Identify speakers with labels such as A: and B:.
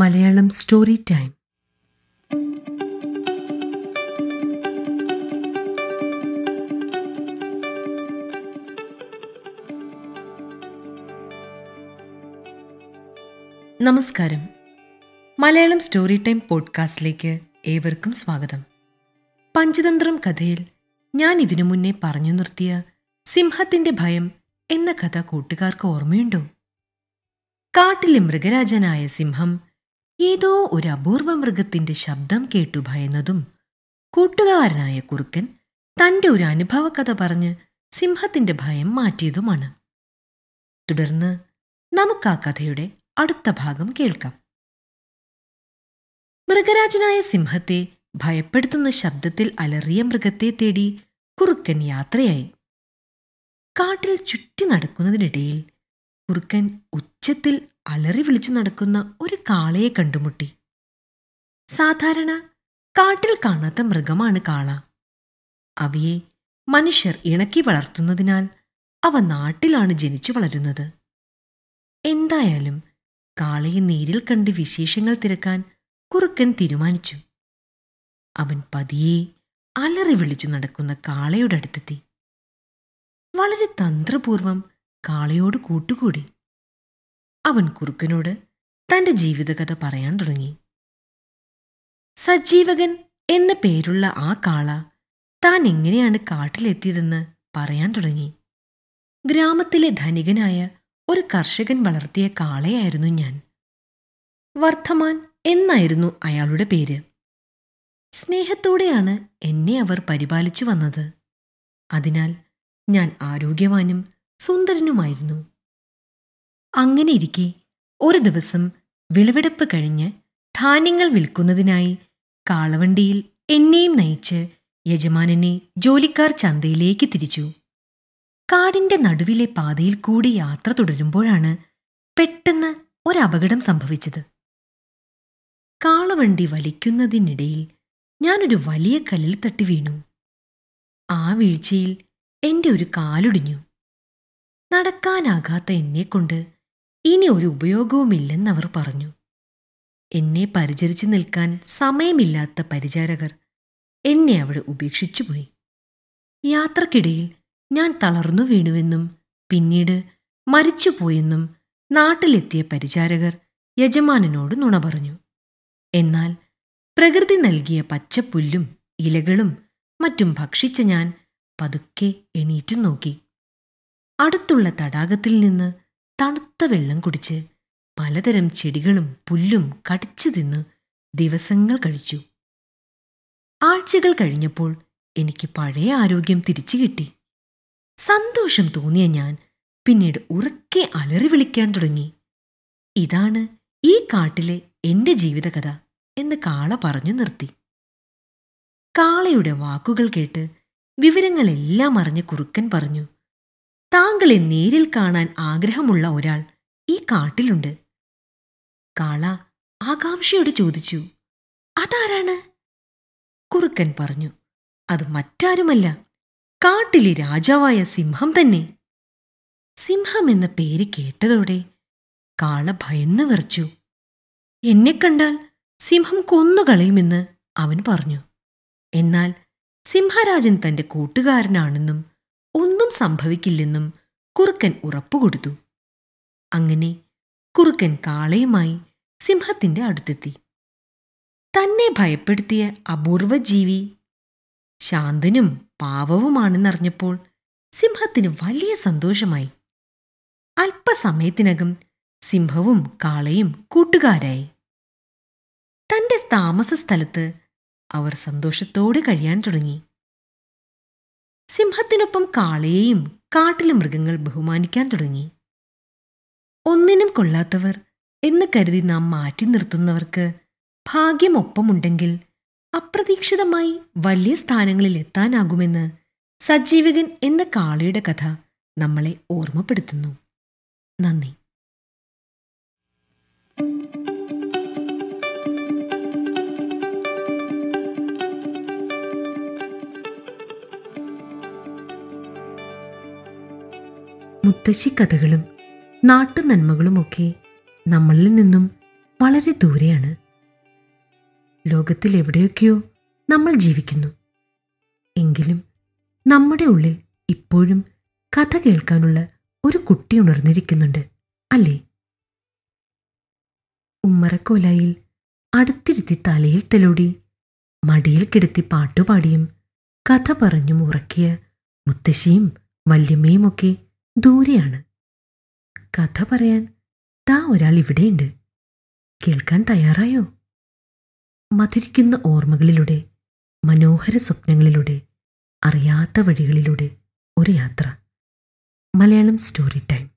A: Malayalam story time നമസ്കാരം. Malayalam story time പോഡ്കാസ്റ്റിലേക്ക് ഏവർക്കും സ്വാഗതം. പഞ്ചതന്ത്രം കഥയിൽ ഞാൻ ഇതിനു മുന്നേ പറഞ്ഞു നിർത്തിയ സിംഹത്തിന്റെ ഭയം എന്ന കഥ കൂട്ടുകാർക്ക് ഓർമ്മയുണ്ടോ? കാട്ടിലെ മൃഗരാജനായ സിംഹം ഏതോ ഒരു അപൂർവ മൃഗത്തിന്റെ ശബ്ദം കേട്ടു ഭയന്നതും കൂട്ടുകാരനായ കുറുക്കൻ തന്റെ ഒരു അനുഭവകഥ പറഞ്ഞ് സിംഹത്തിന്റെ ഭയം മാറ്റിയതുമാണ്. തുടർന്ന് നമുക്ക് ആ കഥയുടെ അടുത്ത ഭാഗം കേൾക്കാം. മൃഗരാജനായ സിംഹത്തെ ഭയപ്പെടുത്തുന്ന ശബ്ദത്തിൽ അലറിയ മൃഗത്തെ തേടി കുറുക്കൻ യാത്രയായി. കാട്ടിൽ ചുറ്റി നടക്കുന്നതിനിടയിൽ കുറുക്കൻ ഉച്ചത്തിൽ അലറി വിളിച്ചു നടക്കുന്ന ഒരു കാളയെ കണ്ടുമുട്ടി. സാധാരണ കാട്ടിൽ കാണാത്ത മൃഗമാണ് കാള. അവയെ മനുഷ്യർ ഇണക്കി വളർത്തുന്നതിനാൽ അവ നാട്ടിലാണ് ജനിച്ചു വളരുന്നത്. എന്തായാലും കാളയെ നേരിൽ കണ്ട് വിശേഷങ്ങൾ തിരക്കാൻ കുറുക്കൻ തീരുമാനിച്ചു. അവൻ പതിയെ അലറി വിളിച്ചു നടക്കുന്ന കാളയുടെ അടുത്തെത്തി. വളരെ തന്ത്രപൂർവം കാളയോട് കൂട്ടുകൂടി. അവൻ കുറുക്കനോട് തന്റെ ജീവിതകഥ പറയാൻ തുടങ്ങി. സജീവകൻ എന്ന പേരുള്ള ആ കാള താൻ എങ്ങനെയാണ് കാട്ടിലെത്തിയതെന്ന് പറയാൻ തുടങ്ങി. ഗ്രാമത്തിലെ ധനികനായ ഒരു കർഷകൻ വളർത്തിയ കാളയായിരുന്നു ഞാൻ. വർദ്ധമാൻ എന്നായിരുന്നു അയാളുടെ പേര്. സ്നേഹത്തോടെയാണ് എന്നെ അവർ പരിപാലിച്ചു വന്നത്. അതിനാൽ ഞാൻ ആരോഗ്യവാനും സുന്ദരനുമായിരുന്നു. അങ്ങനെ ഇരിക്കെ ഒരു ദിവസം വിളവെടുപ്പ് കഴിഞ്ഞ് ധാന്യങ്ങൾ വിൽക്കുന്നതിനായി കാളവണ്ടിയിൽ എന്നെയും നയിച്ച് യജമാനനെ ജോലിക്കാർ ചന്തയിലേക്ക് തിരിച്ചു. കാടിന്റെ നടുവിലെ പാതയിൽ കൂടി യാത്ര തുടരുമ്പോഴാണ് പെട്ടെന്ന് ഒരപകടം സംഭവിച്ചത്. കാളവണ്ടി വലിക്കുന്നതിനിടയിൽ ഞാനൊരു വലിയ കല്ലിൽ തട്ടി വീണു. ആ വീഴ്ചയിൽ എന്റെ ഒരു കാലൊടിഞ്ഞു. നടക്കാനാകാത്ത എന്നെക്കൊണ്ട് ഇനി ഒരു ഉപയോഗവുമില്ലെന്നവർ പറഞ്ഞു. എന്നെ പരിചരിച്ചു നിൽക്കാൻ സമയമില്ലാത്ത പരിചാരകർ എന്നെ അവിടെ ഉപേക്ഷിച്ചുപോയി യാത്രക്കിടയിൽ ഞാൻ തളർന്നു വീണുവെന്നും പിന്നീട് മരിച്ചുപോയെന്നും നാട്ടിലെത്തിയ പരിചാരകർ യജമാനനോട് നുണ പറഞ്ഞു. എന്നാൽ പ്രകൃതി നൽകിയ പച്ചപ്പുല്ലും ഇലകളും മറ്റും ഭക്ഷിച്ച ഞാൻ പതുക്കെ എണീറ്റു നോക്കി അടുത്തുള്ള തടാകത്തിൽ നിന്ന് തണുത്ത വെള്ളം കുടിച്ച് പലതരം ചെടികളും പുല്ലും കടിച്ചു തിന്ന് ദിവസങ്ങൾ കഴിച്ചു. ആഴ്ചകൾ കഴിഞ്ഞപ്പോൾ എനിക്ക് പഴയ ആരോഗ്യം തിരിച്ചു കിട്ടി. സന്തോഷം തോന്നിയ ഞാൻ പിന്നീട് ഉറക്കെ അലറി വിളിക്കാൻ തുടങ്ങി. ഇതാണ് ഈ കാട്ടിലെ എന്റെ ജീവിതകഥ എന്ന് കാള പറഞ്ഞു നിർത്തി. കാളയുടെ വാക്കുകൾ കേട്ട് വിവരങ്ങളെല്ലാം അറിഞ്ഞ കുറുക്കൻ പറഞ്ഞു താങ്കളെ നേരിൽ കാണാൻ ആഗ്രഹമുള്ള ഒരാൾ ഈ കാട്ടിലുണ്ട്. കാള ആകാംക്ഷയോട് ചോദിച്ചു അതാരാണ്? കുറുക്കൻ പറഞ്ഞു അത് മറ്റാരുമല്ല കാട്ടിലെ രാജാവായ സിംഹം തന്നെ. സിംഹം എന്ന പേര് കേട്ടതോടെ കാള ഭയന്നു വിറച്ചു. എന്നെ കണ്ടാൽ സിംഹം കൊന്നുകളയുമെന്ന് അവൻ പറഞ്ഞു. എന്നാൽ സിംഹരാജൻ തന്റെ കൂട്ടുകാരനാണെന്നും ഒന്നും സംഭവിക്കില്ലെന്നും കുറുക്കൻ ഉറപ്പുകൊടുത്തു അങ്ങനെ കുറുക്കൻ കാളയുമായി സിംഹത്തിന്റെ അടുത്തെത്തി. തന്നെ ഭയപ്പെടുത്തിയ അപൂർവ ജീവി ശാന്തനും പാവവുമാണെന്നറിഞ്ഞപ്പോൾ സിംഹത്തിന് വലിയ സന്തോഷമായി. അല്പസമയത്തിനകം സിംഹവും കാളയും കൂട്ടുകാരായി. തന്റെ താമസ സ്ഥലത്ത് അവർ സന്തോഷത്തോടെ കഴിയാൻ തുടങ്ങി. സിംഹത്തിനൊപ്പം കാളയെയും കാട്ടിലെ മൃഗങ്ങൾ ബഹുമാനിക്കാൻ തുടങ്ങി. ഒന്നിനും കൊള്ളാത്തവർ എന്ന് കരുതി നാം മാറ്റി നിർത്തുന്നവർക്ക് ഭാഗ്യമൊപ്പമുണ്ടെങ്കിൽ അപ്രതീക്ഷിതമായി വലിയ സ്ഥാനങ്ങളിൽ എത്താനാകുമെന്ന് സജീവകൻ എന്ന കാളയുടെ കഥ നമ്മളെ ഓർമ്മപ്പെടുത്തുന്നു. നന്ദി. മുത്തശ്ശി കഥകളും നാട്ടു നന്മകളുമൊക്കെ നമ്മളിൽ നിന്നും വളരെ ദൂരെയാണ്. ലോകത്തിൽ എവിടെയൊക്കെയോ നമ്മൾ ജീവിക്കുന്നു. എങ്കിലും നമ്മുടെ ഉള്ളിൽ ഇപ്പോഴും കഥ കേൾക്കാനുള്ള ഒരു കുട്ടി ഉണർന്നിരിക്കുന്നുണ്ട് അല്ലേ? ഉമ്മറക്കോലായിൽ അടുത്തിരുത്തി തലയിൽ തെലോടി മടിയിൽ കിടത്തി പാട്ടുപാടിയും കഥ പറഞ്ഞും ഉറക്കിയ മുത്തശ്ശിയും വല്യമ്മയുമൊക്കെ ദൂരെയാണ്. കഥ പറയാൻ താ ഒരാൾ ഇവിടെയുണ്ട്. കേൾക്കാൻ തയ്യാറായോ? മധുരിക്കുന്ന ഓർമ്മകളിലൂടെ മനോഹര സ്വപ്നങ്ങളിലൂടെ അറിയാത്ത വഴികളിലൂടെ ഒരു യാത്ര. Malayalam story time.